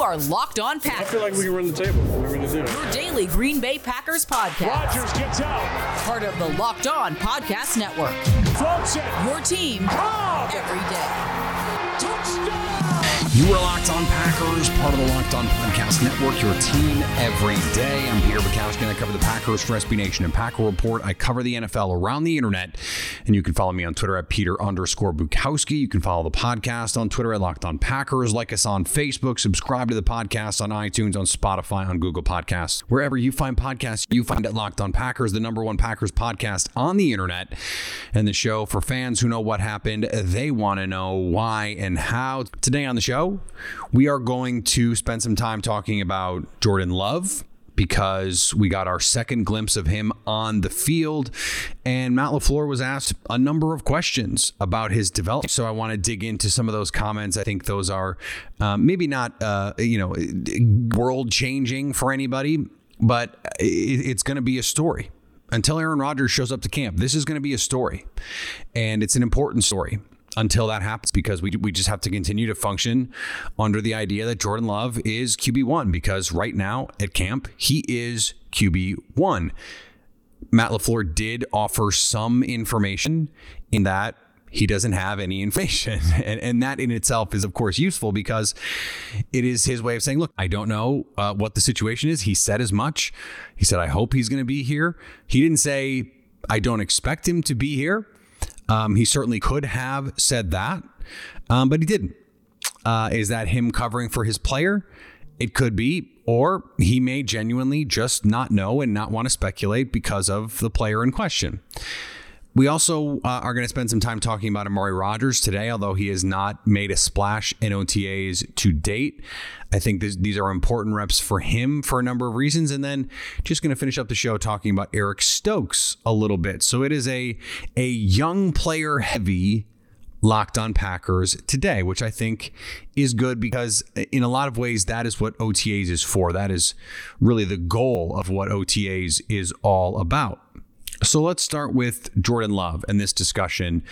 You are Locked On Packers. I feel like we can run the table. What are going to do? Your daily Green Bay Packers podcast. Rodgers gets out. Part of the Locked On Podcast Network. Floats it. Your team Cobb. every day. Touchdown. You are Locked On Packers, part of the Locked On Podcast Network, your team every day. I'm Peter Bukowski, I cover the Packers for SB Nation and Packer Report. I cover the NFL around the internet, and you can follow me on Twitter at Peter underscore Bukowski. You can follow the podcast on Twitter at Locked On Packers, like us on Facebook, subscribe to the podcast on iTunes, on Spotify, on Google Podcasts. Wherever you find podcasts, you find it Locked On Packers, the number one Packers podcast on the internet, and the show for fans who know what happened. They want to know why and how. Today on the show, we are going to spend some time talking about Jordan Love because we got our second glimpse of him on the field. And Matt LaFleur was asked a number of questions about his development. So I want to dig into some of those comments. I think those are um, maybe not, uh, you know, world changing for anybody, but it's going to be a story. Until Aaron Rodgers shows up to camp, this is going to be a story. And it's an important story until that happens because we, we just have to continue to function under the idea that Jordan Love is QB1 because right now at camp, he is QB1. Matt LaFleur did offer some information in that he doesn't have any information. And, and that in itself is, of course, useful because it is his way of saying, look, I don't know uh, what the situation is. He said as much. He said, I hope he's going to be here. He didn't say, I don't expect him to be here. Um, he certainly could have said that, um, but he didn't. Uh, is that him covering for his player? It could be, or he may genuinely just not know and not want to speculate because of the player in question. We also uh, are going to spend some time talking about Amari Rodgers today, although he has not made a splash in OTAs to date. I think this, these are important reps for him for a number of reasons. And then just going to finish up the show talking about Eric Stokes a little bit. So it is a, a young player heavy Locked on Packers today, which I think is good because in a lot of ways that is what OTAs is for. That is really the goal of what OTAs is all about. So let's start with Jordan Love and this discussion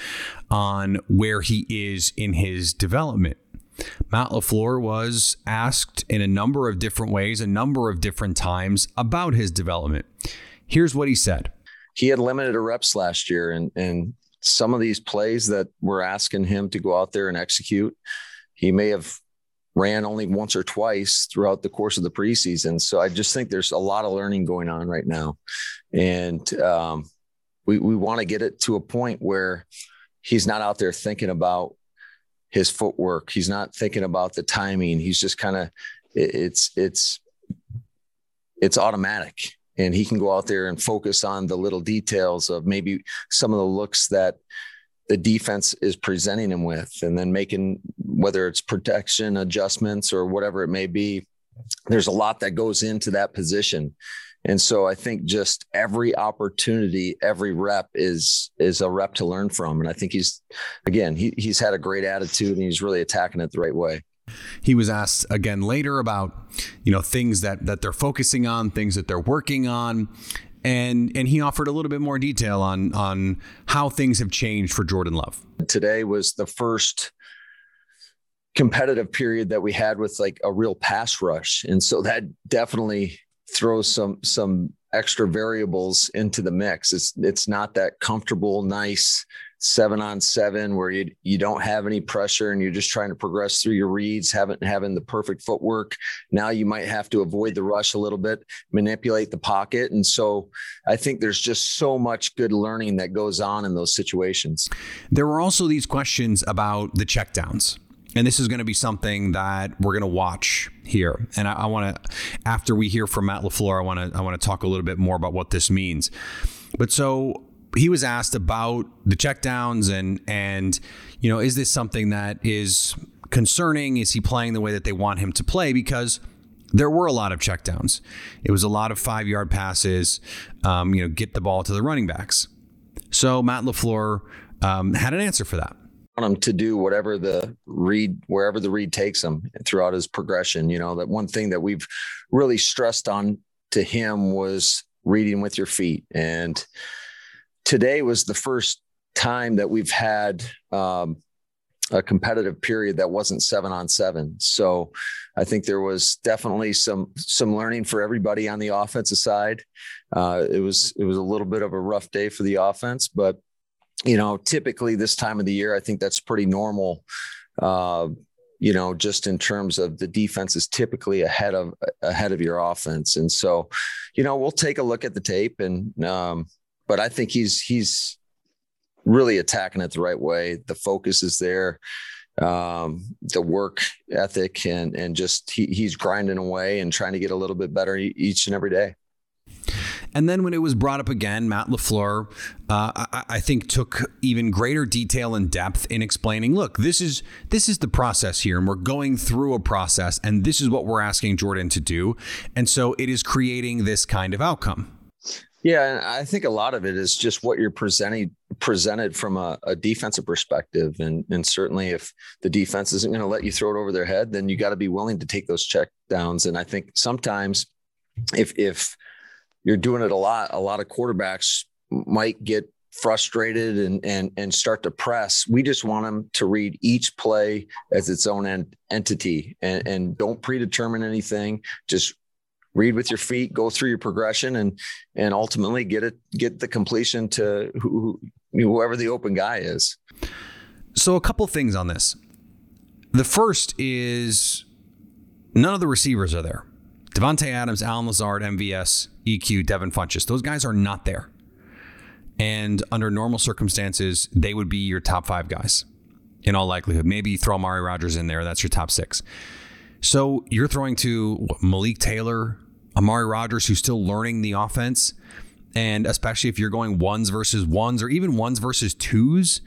on where he is in his development. Matt LaFleur was asked in a number of different ways, a number of different times about his development. Here's what he said. He had limited reps last year, and, and some of these plays that we're asking him to go out there and execute, he may have ran only once or twice throughout the course of the preseason. So I just think there's a lot of learning going on right now. And um, we, we want to get it to a point where he's not out there thinking about his footwork. He's not thinking about the timing. He's just kind of, it, it's, it's, it's automatic and he can go out there and focus on the little details of maybe some of the looks that the defense is presenting him with and then making whether it's protection adjustments or whatever it may be there's a lot that goes into that position. And so i think just every opportunity every rep is is a rep to learn from. And i think he's again he, he's had a great attitude and he's really attacking it the right way. He was asked again later about you know things that that they're focusing on things that they're working on and and he offered a little bit more detail on on how things have changed for Jordan Love. Today was the first competitive period that we had with like a real pass rush, and so that definitely throws some some extra variables into the mix. It's it's not that comfortable, nice seven on seven where you you don't have any pressure and you're just trying to progress through your reads, haven't having the perfect footwork. Now you might have to avoid the rush a little bit, manipulate the pocket. And so I think there's just so much good learning that goes on in those situations. There were also these questions about the checkdowns. And this is going to be something that we're going to watch here. And I, I want to, after we hear from Matt LaFleur, I want to, I want to talk a little bit more about what this means. But so he was asked about the checkdowns and and you know is this something that is concerning? Is he playing the way that they want him to play? Because there were a lot of checkdowns. It was a lot of five yard passes. Um, you know, get the ball to the running backs. So Matt LaFleur um, had an answer for that. Want him to do whatever the read, wherever the read takes him throughout his progression. You know, that one thing that we've really stressed on to him was reading with your feet and today was the first time that we've had um, a competitive period that wasn't seven on seven. So I think there was definitely some some learning for everybody on the offensive side. Uh, it was it was a little bit of a rough day for the offense, but you know, typically this time of the year, I think that's pretty normal. Uh, you know, just in terms of the defense is typically ahead of ahead of your offense, and so, you know, we'll take a look at the tape, and um, but I think he's he's really attacking it the right way. The focus is there, um, the work ethic, and and just he, he's grinding away and trying to get a little bit better each and every day. And then when it was brought up again, Matt LaFleur, uh, I, I, think took even greater detail and depth in explaining. Look, this is this is the process here, and we're going through a process, and this is what we're asking Jordan to do, and so it is creating this kind of outcome. Yeah, and I think a lot of it is just what you're presenting presented from a, a defensive perspective, and and certainly if the defense isn't going to let you throw it over their head, then you got to be willing to take those check downs. And I think sometimes if if you're doing it a lot, a lot of quarterbacks might get frustrated and and and start to press. We just want them to read each play as its own ent- entity and, and don't predetermine anything. Just read with your feet, go through your progression, and and ultimately get it get the completion to who, whoever the open guy is. So a couple things on this. The first is none of the receivers are there. Davante Adams, Allen Lazard, MVS, EQ, Devin Funchess. Those guys are not there. And under normal circumstances, they would be your top five guys in all likelihood. Maybe you throw Amari Rodgers in there. That's your top six. So you're throwing to Malik Taylor, Amari Rodgers, who's still learning the offense. And especially if you're going ones versus ones or even ones versus twos,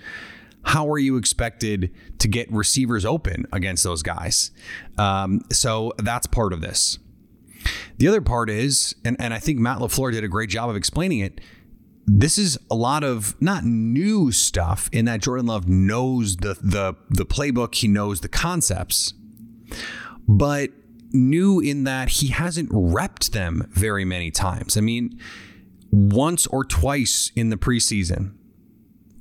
how are you expected to get receivers open against those guys? Um, so that's part of this. The other part is, and, and I think Matt LaFleur did a great job of explaining it. This is a lot of not new stuff in that Jordan Love knows the the the playbook, he knows the concepts, but new in that he hasn't repped them very many times. I mean, once or twice in the preseason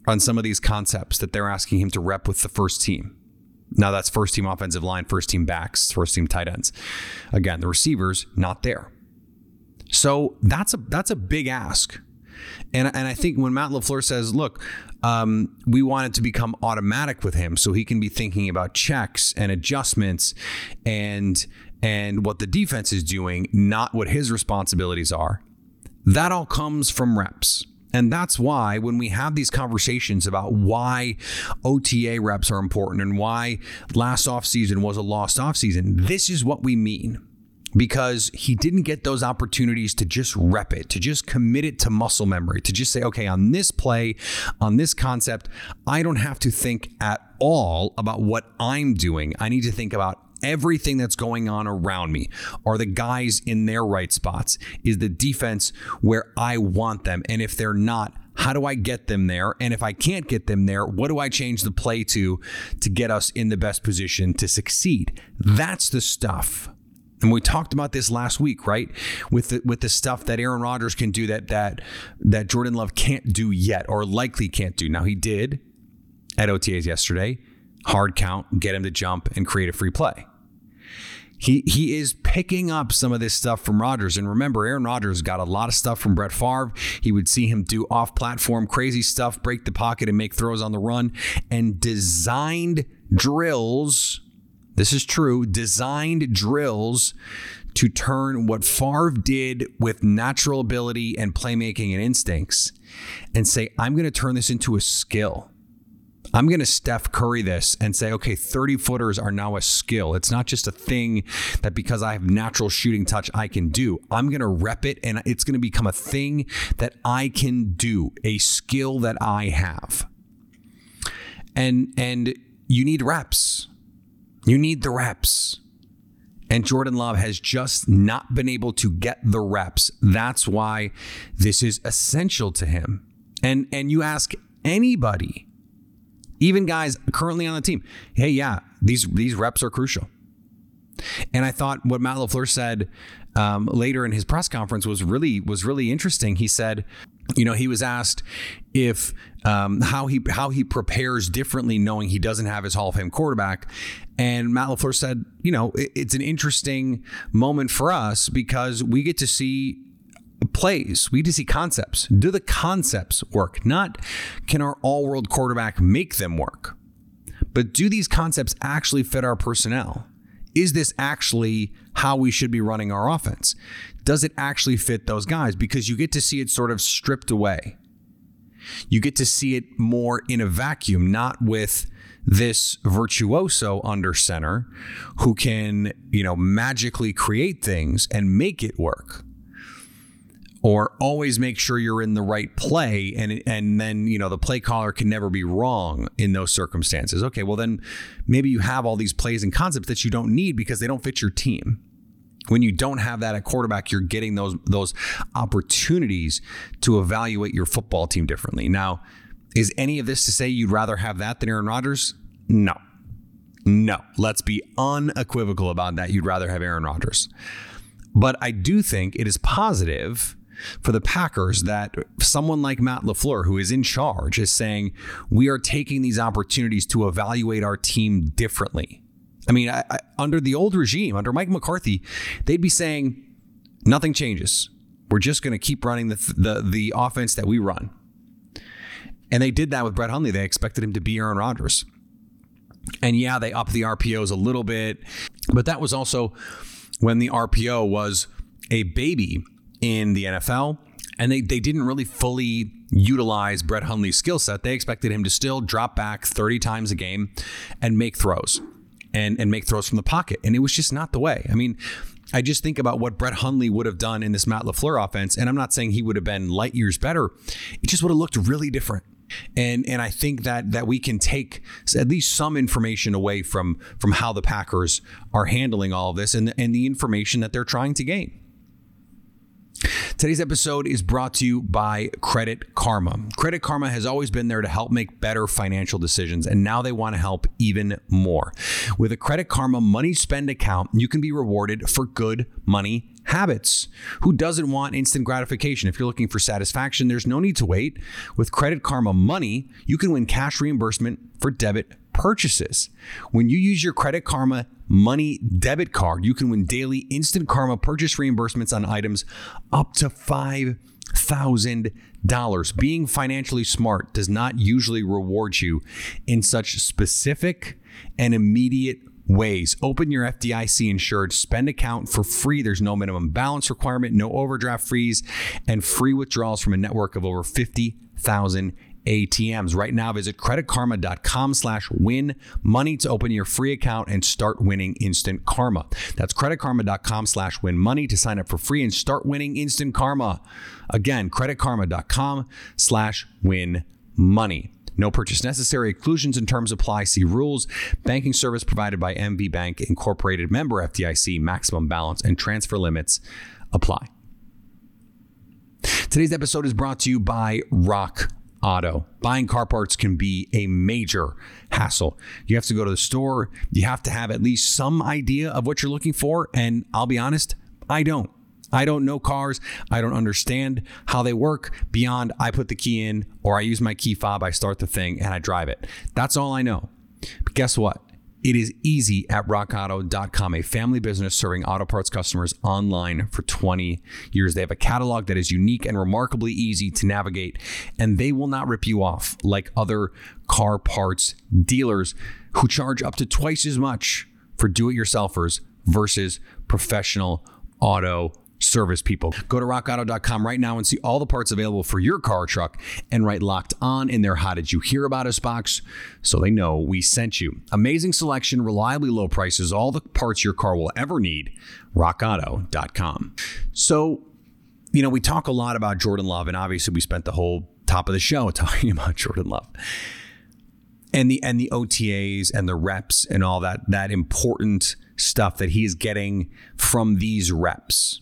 on some of these concepts that they're asking him to rep with the first team. Now that's first team offensive line, first team backs, first team tight ends. Again, the receivers not there. So that's a that's a big ask. And, and I think when Matt LaFleur says, look, um, we want it to become automatic with him so he can be thinking about checks and adjustments and and what the defense is doing, not what his responsibilities are. That all comes from reps. And that's why when we have these conversations about why OTA reps are important and why last offseason was a lost offseason, this is what we mean. Because he didn't get those opportunities to just rep it, to just commit it to muscle memory, to just say, okay, on this play, on this concept, I don't have to think at all about what I'm doing. I need to think about everything that's going on around me? Are the guys in their right spots? Is the defense where I want them? And if they're not, how do I get them there? And if I can't get them there, what do I change the play to to get us in the best position to succeed? That's the stuff. And we talked about this last week, right? With the, with the stuff that Aaron Rodgers can do that that that Jordan Love can't do yet or likely can't do. Now he did at OTAs yesterday. Hard count, get him to jump and create a free play he he is picking up some of this stuff from Rodgers. And remember, Aaron Rodgers got a lot of stuff from Brett Favre. He would see him do off-platform crazy stuff, break the pocket, and make throws on the run, and designed drills. This is true. Designed drills to turn what Favre did with natural ability and playmaking and instincts, and say, "I'm going to turn this into a skill." I'm going to Steph Curry this and say, okay, 30 footers are now a skill. It's not just a thing that because I have natural shooting touch, I can do. I'm going to rep it and it's going to become a thing that I can do, a skill that I have. And, and you need reps. You need the reps. And Jordan Love has just not been able to get the reps. That's why this is essential to him. And and you ask anybody even guys currently on the team. Hey, yeah, these these reps are crucial. And I thought what Matt LaFleur said um, later in his press conference was really was really interesting. He said you know, he was asked if um, how he how he prepares differently, knowing he doesn't have his Hall of Fame quarterback. And Matt LaFleur said, you know, it, it's an interesting moment for us because we get to see plays. We get to see concepts. Do the concepts work? Not can our all world quarterback make them work, but do these concepts actually fit our personnel? Is this actually how we should be running our offense? Does it actually fit those guys? Because you get to see it sort of stripped away. You get to see it more in a vacuum, not with this virtuoso under center who can, you know, magically create things and make it work or always make sure you're in the right play and and then you know the play caller can never be wrong in those circumstances. Okay well then maybe you have all these plays and concepts that you don't need because they don't fit your team. When you don't have that at quarterback you're getting those those opportunities to evaluate your football team differently. Now is any of this to say you'd rather have that than Aaron Rodgers? No. No. Let's be unequivocal about that. You'd rather have Aaron Rodgers. But I do think it is positive for the Packers that someone like Matt LaFleur, who is in charge, is saying, we are taking these opportunities to evaluate our team differently. I mean, I, I, under the old regime, under Mike McCarthy, they'd be saying, nothing changes. We're just going to keep running the, the, the offense that we run. And they did that with Brett Hundley. They expected him to be Aaron Rodgers. And yeah, they upped the RPOs a little bit, but that was also when the RPO was a baby in the NFL, and they, they didn't really fully utilize Brett Hundley's skill set. They expected him to still drop back 30 times a game and make throws and, and make throws from the pocket. And it was just not the way. I mean, I just think about what Brett Hundley would have done in this Matt LaFleur offense, and I'm not saying he would have been light years better. It just would have looked really different. And and I think that that we can take at least some information away from from how the Packers are handling all of this and and the information that they're trying to gain. Today's episode is brought to you by Credit Karma. Credit Karma has always been there to help make better financial decisions, and now they want to help even more. With a Credit Karma money spend account, you can be rewarded for good money habits. Who doesn't want instant gratification? If you're looking for satisfaction, there's no need to wait. With Credit Karma Money, you can win cash reimbursement for debit purchases. When you use your Credit Karma Money debit card, you can win daily instant Karma purchase reimbursements on items up to $5,000. Being financially smart does not usually reward you in such specific and immediate ways. Open your FDIC insured spend account for free. There's no minimum balance requirement, no overdraft fees, and free withdrawals from a network of over 50,000 ATMs. Right now, visit creditkarma.com slash win money to open your free account and start winning instant karma. That's creditkarma.com slash win money to sign up for free and start winning instant karma. Again, creditkarma.com slash win money. No purchase necessary. Exclusions and terms apply. See rules. Banking service provided by MVB Bank Incorporated, member FDIC. Maximum balance and transfer limits apply. Today's episode is brought to you by Rock Auto. Buying car parts can be a major hassle. You have to go to the store, you have to have at least some idea of what you're looking for. And I'll be honest, I don't. I don't know cars. I don't understand how they work beyond I put the key in or I use my key fob, I start the thing and I drive it. That's all I know. But guess what? It is easy at rockauto.com, a family business serving auto parts customers online for 20 years. They have a catalog that is unique and remarkably easy to navigate, and they will not rip you off like other car parts dealers who charge up to twice as much for do it yourselfers versus professional auto service people. Go to rockauto.com right now and see all the parts available for your car truck and write locked on in their How Did You Hear About Us box so they know we sent you. Amazing selection, reliably low prices, all the parts your car will ever need. rockauto.com. So, you know, we talk a lot about Jordan Love, and obviously we spent the whole top of the show talking about Jordan Love and the and the OTAs and the reps and all that that important stuff that he is getting from these reps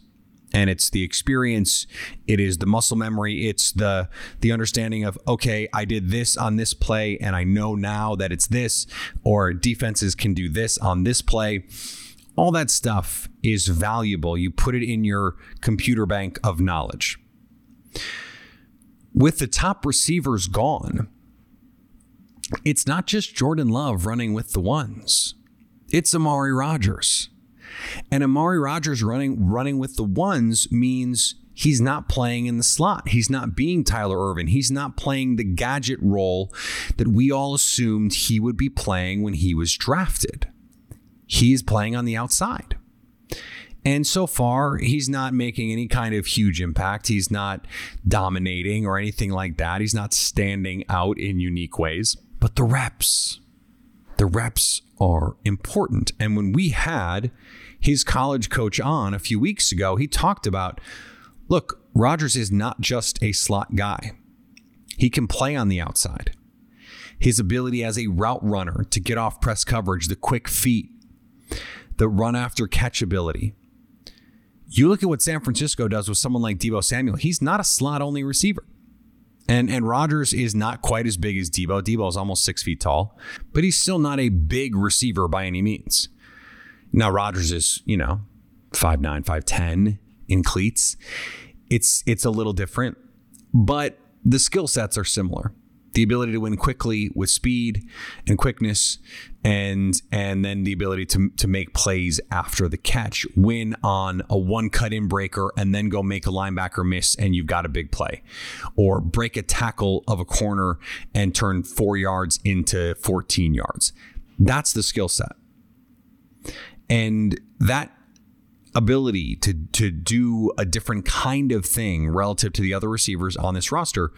and it's the experience it is the muscle memory it's the the understanding of okay i did this on this play and i know now that it's this or defenses can do this on this play all that stuff is valuable you put it in your computer bank of knowledge with the top receivers gone, it's not just Jordan Love running with the ones. It's Amari Rodgers. And Amari Rodgers running running with the ones means he's not playing in the slot. He's not being Tyler Ervin. He's not playing the gadget role that we all assumed he would be playing when he was drafted. He's playing on the outside. And so far, he's not making any kind of huge impact. He's not dominating or anything like that. He's not standing out in unique ways. But the reps, the reps are important. And when we had his college coach on a few weeks ago, he talked about look, Rodgers is not just a slot guy, he can play on the outside. His ability as a route runner to get off press coverage, the quick feet, the run after catch ability. You look at what San Francisco does with someone like Deebo Samuel. He's not a slot only receiver. And and Rodgers is not quite as big as Deebo. Deebo is almost six feet tall, but he's still not a big receiver by any means. Now Rodgers is, you know, five nine, five ten in cleats. It's it's a little different, but the skill sets are similar the ability to win quickly with speed and quickness and and then the ability to, to make plays after the catch. Win on a one cut in breaker and then go make a linebacker miss and you've got a big play. Or break a tackle of a corner and turn four yards into 14 yards. That's the skill set. And that ability to to do a different kind of thing relative to the other receivers on this roster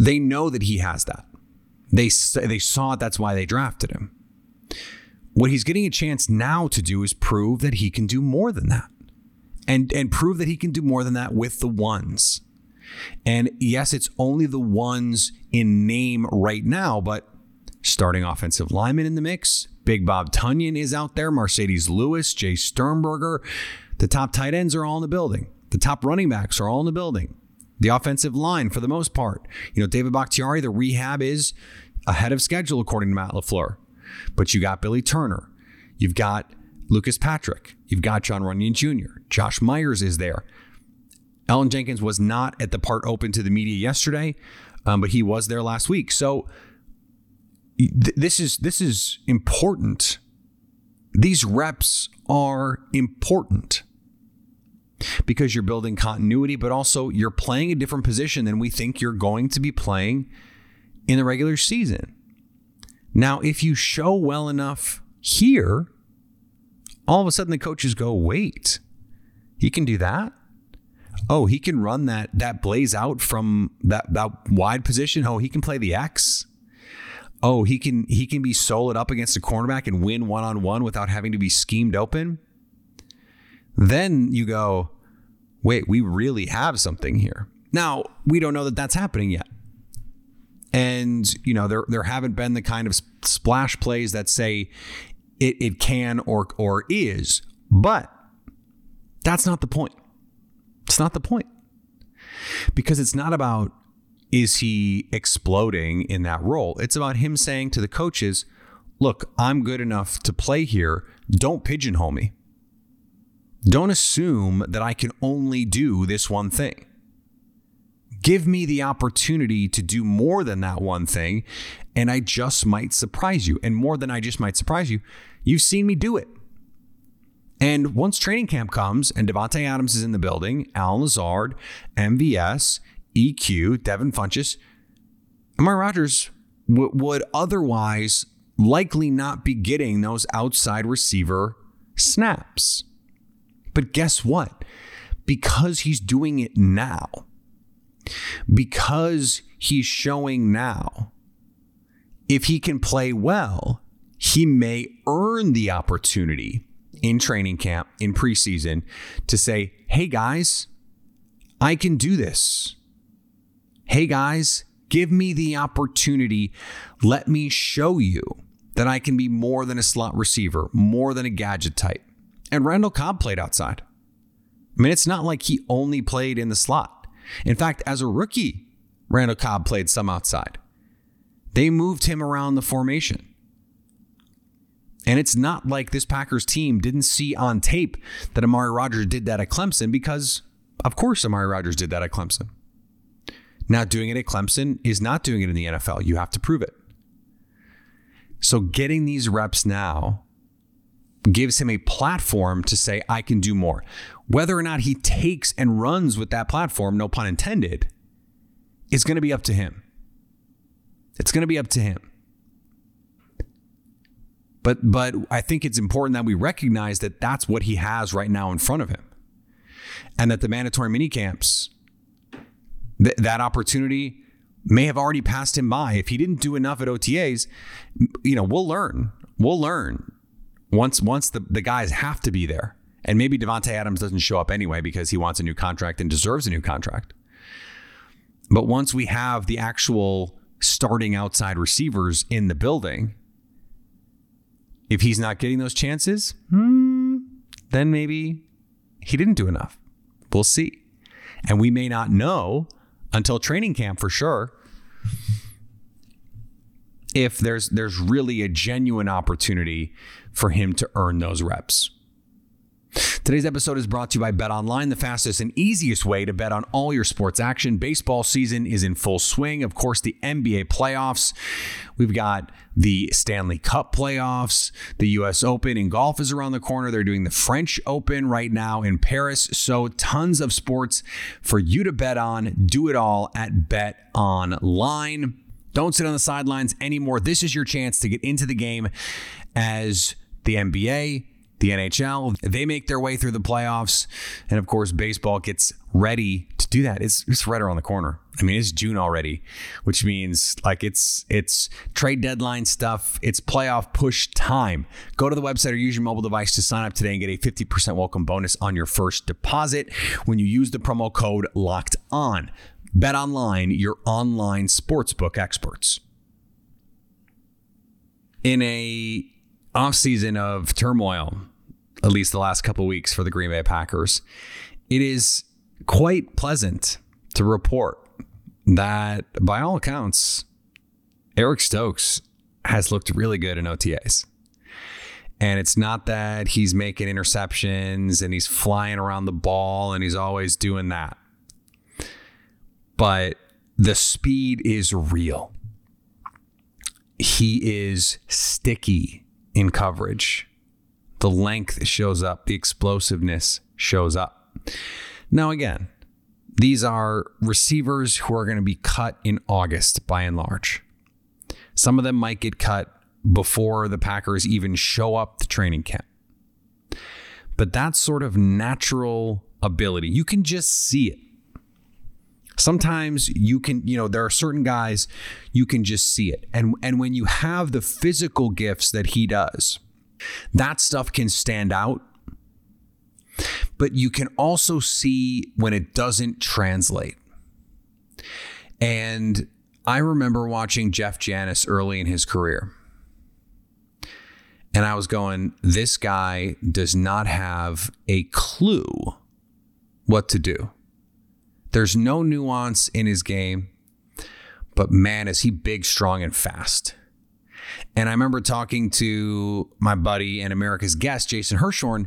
they know that he has that. They they saw it. That's why they drafted him. What he's getting a chance now to do is prove that he can do more than that, and and prove that he can do more than that with the ones. And yes, it's only the ones in name right now, but starting offensive lineman in the mix. Big Bob Tonyan is out there. Marcedes Lewis, Jace Sternberger. The top tight ends are all in the building. The top running backs are all in the building the offensive line for the most part. You know, David Bakhtiari, the rehab is ahead of schedule according to Matt LaFleur. But you got Billy Turner. You've got Lucas Patrick. You've got John Runyan Jr. Josh Myers is there. Elgton Jenkins was not at the part open to the media yesterday, um, but he was there last week. So th- this is this is important. These reps are important because you're building continuity, but also you're playing a different position than we think you're going to be playing in the regular season. Now, if you show well enough here, all of a sudden the coaches go, wait, he can do that? Oh, he can run that that blaze out from that, that wide position. Oh, he can play the X. Oh, he can he can be soloed up against a cornerback and win one on one without having to be schemed open. Then you go, wait, we really have something here. Now, we don't know that that's happening yet. And, you know, there, there haven't been the kind of splash plays that say it, it can or, or is, but that's not the point. It's not the point. Because it's not about is he exploding in that role? It's about him saying to the coaches, look, I'm good enough to play here. Don't pigeonhole me. Don't assume that I can only do this one thing. Give me the opportunity to do more than that one thing, and I just might surprise you. And more than I just might surprise you, you've seen me do it. And once training camp comes and Davante Adams is in the building, Allen Lazard, MVS, EQ, Devin Funchess, Amari Rodgers w- would otherwise likely not be getting those outside receiver snaps. But guess what? Because he's doing it now, because he's showing now, if he can play well, he may earn the opportunity in training camp, in preseason, to say, hey guys, I can do this. Hey guys, give me the opportunity. Let me show you that I can be more than a slot receiver, more than a gadget type. And Randall Cobb played outside. I mean, it's not like he only played in the slot. In fact, as a rookie, Randall Cobb played some outside. They moved him around the formation. And it's not like this Packers team didn't see on tape that Amari Rodgers did that at Clemson because, of course, Amari Rodgers did that at Clemson. Now, doing it at Clemson is not doing it in the NFL. You have to prove it. So, getting these reps now gives him a platform to say, I can do more. Whether or not he takes and runs with that platform, no pun intended, is going to be up to him. It's going to be up to him. But but I think it's important that we recognize that that's what he has right now in front of him, and that the mandatory mini camps, th- that opportunity may have already passed him by. If he didn't do enough at OTAs, you know, we'll learn. We'll learn once once the, the guys have to be there. And maybe Davante Adams doesn't show up anyway because he wants a new contract and deserves a new contract. But once we have the actual starting outside receivers in the building, if he's not getting those chances, hmm, then maybe he didn't do enough. We'll see. And we may not know until training camp for sure if there's there's really a genuine opportunity for him to earn those reps. Today's episode is brought to you by Bet Online, the fastest and easiest way to bet on all your sports action. Baseball season is in full swing. Of course, the NBA playoffs. We've got the Stanley Cup playoffs, the US Open, and golf is around the corner. They're doing the French Open right now in Paris. So, tons of sports for you to bet on. Do it all at Bet Online. Don't sit on the sidelines anymore. This is your chance to get into the game as the NBA, the NHL, they make their way through the playoffs. And of course, baseball gets ready to do that. It's, it's right around the corner. I mean, it's June already, which means like it's it's trade deadline stuff. It's playoff push time. Go to the website or use your mobile device to sign up today and get a 50% welcome bonus on your first deposit when you use the promo code locked on. Bet online, your online sportsbook experts. In a offseason of turmoil, at least the last couple weeks for the Green Bay Packers, it is quite pleasant to report that by all accounts, Eric Stokes has looked really good in OTAs. And it's not that he's making interceptions and he's flying around the ball and he's always doing that. But the speed is real. He is sticky in coverage. The length shows up, the explosiveness shows up. Now, again, these are receivers who are going to be cut in August by and large. Some of them might get cut before the Packers even show up to training camp. But that sort of natural ability, you can just see it. Sometimes you can, you know, there are certain guys you can just see it. And and when you have the physical gifts that he does, that stuff can stand out. But you can also see when it doesn't translate. And I remember watching Jeff Janis early in his career. And I was going, this guy does not have a clue what to do. There's no nuance in his game, but man, is he big, strong, and fast. And I remember talking to my buddy and America's guest, Jason Hirschhorn,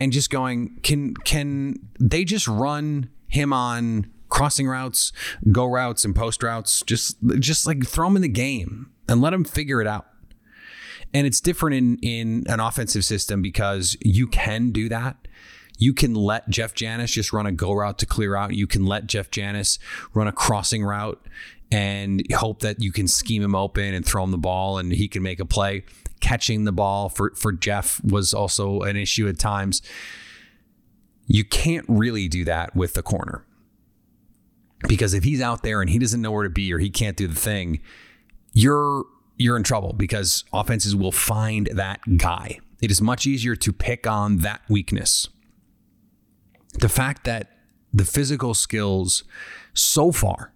and just going, can can they just run him on crossing routes, go routes, and post routes? Just just like throw him in the game and let him figure it out. And it's different in in an offensive system because you can do that you can let Jeff Janis just run a go route to clear out. You can let Jeff Janis run a crossing route and hope that you can scheme him open and throw him the ball and he can make a play. Catching the ball for, for Jeff was also an issue at times. You can't really do that with the corner. Because if he's out there and he doesn't know where to be or he can't do the thing, you're you're in trouble because offenses will find that guy. It is much easier to pick on that weakness the fact that the physical skills so far,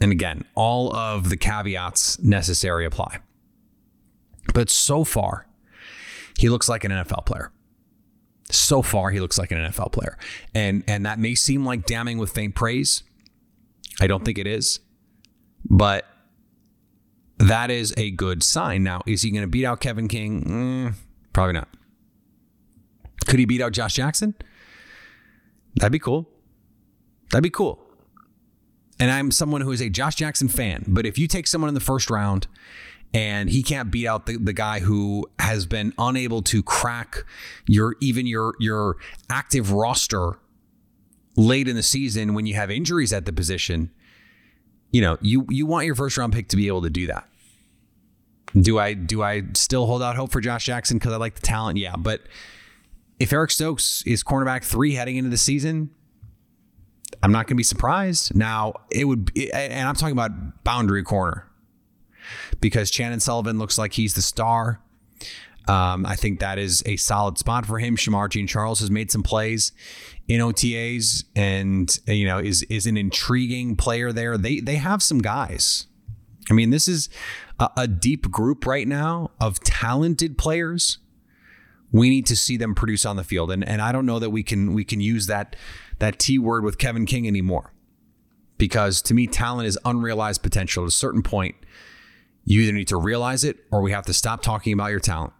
and again, all of the caveats necessary apply, but so far, he looks like an NFL player. So far, he looks like an NFL player, and and that may seem like damning with faint praise. I don't think it is, but that is a good sign. Now, is he going to beat out Kevin King? Mm, probably not. Could he beat out Josh Jackson? That'd be cool. That'd be cool. and I'm someone who is a Josh Jackson fan, but if you take someone in the first round and he can't beat out the, the guy who has been unable to crack your even your your active roster late in the season when you have injuries at the position, you know, you you want your first round pick to be able to do that. Do I do I still hold out hope for Josh Jackson because I like the talent? Yeah, but if Eric Stokes is cornerback three heading into the season, I'm not going to be surprised. Now it would, and I'm talking about boundary corner because Chandon Sullivan looks like he's the star. Um, I think that is a solid spot for him. Shemar Jean Charles has made some plays in OTAs, and you know is is an intriguing player there. They they have some guys. I mean, this is a, a deep group right now of talented players. We need to see them produce on the field, and and I don't know that we can we can use that that T word with Kevin King anymore, because to me, talent is unrealized potential. At a certain point, you either need to realize it or we have to stop talking about your talent.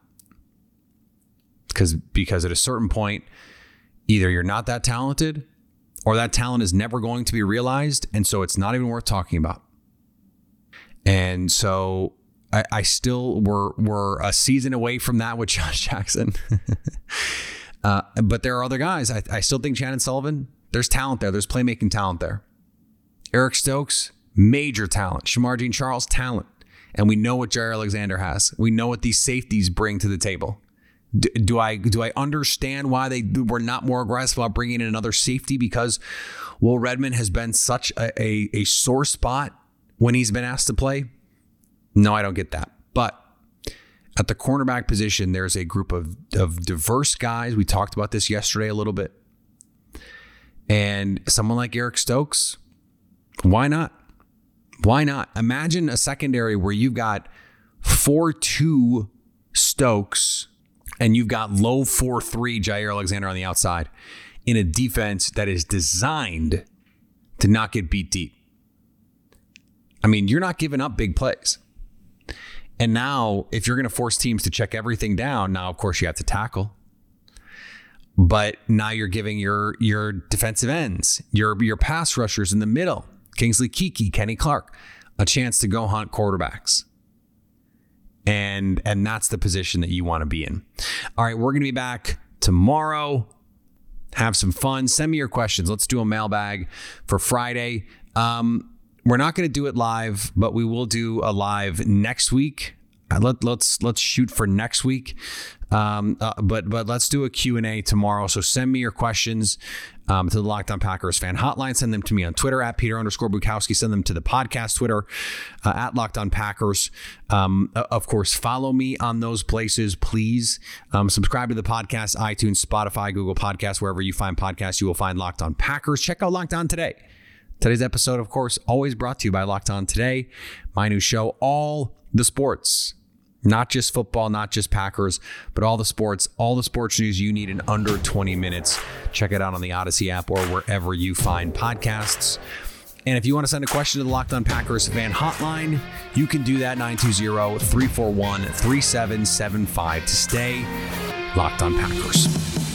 Because because at a certain point, either you're not that talented or that talent is never going to be realized, and so it's not even worth talking about. And so I, I still we're we're a season away from that with Josh Jackson. uh, but there are other guys. I, I still think Chandon Sullivan, there's talent there. There's playmaking talent there. Eric Stokes, major talent. Shemar Jean Charles, talent. And we know what Jaire Alexander has. We know what these safeties bring to the table. Do, do I do I understand why they were not more aggressive about bringing in another safety? Because Will Redmond has been such a, a, a sore spot when he's been asked to play. No, I don't get that. But at the cornerback position, there's a group of, of diverse guys. We talked about this yesterday a little bit. And someone like Eric Stokes, why not? Why not? Imagine a secondary where you've got 4 2 Stokes and you've got low 4 3 Jaire Alexander on the outside in a defense that is designed to not get beat deep. I mean, you're not giving up big plays. And now, if you're going to force teams to check everything down, now of course you have to tackle. But now you're giving your your defensive ends, your your pass rushers in the middle, Kingsley Keke, Kenny Clark, a chance to go hunt quarterbacks. And and that's the position that you want to be in. All right, we're going to be back tomorrow. Have some fun. Send me your questions. Let's do a mailbag for Friday. Um, we're not going to do it live, but we will do a live next week. Uh, let, let's let's shoot for next week. Um, uh, but but let's do a Q&A tomorrow. So send me your questions um, to the Locked On Packers fan hotline. Send them to me on Twitter at Peter underscore Bukowski. Send them to the podcast Twitter uh, at Locked On Packers. Um, of course, follow me on those places, please. Um, subscribe to the podcast, iTunes, Spotify, Google Podcasts, wherever you find podcasts, you will find Locked On Packers. Check out Locked On today. Today's episode, of course, always brought to you by Locked On Today, my new show, all the sports not just football, not just Packers, but all the sports, all the sports news you need in under 20 minutes. Check it out on the Odyssey app or wherever you find podcasts. And if you want to send a question to the Locked On Packers fan hotline, you can do that 920 341 3775 to stay Locked On Packers.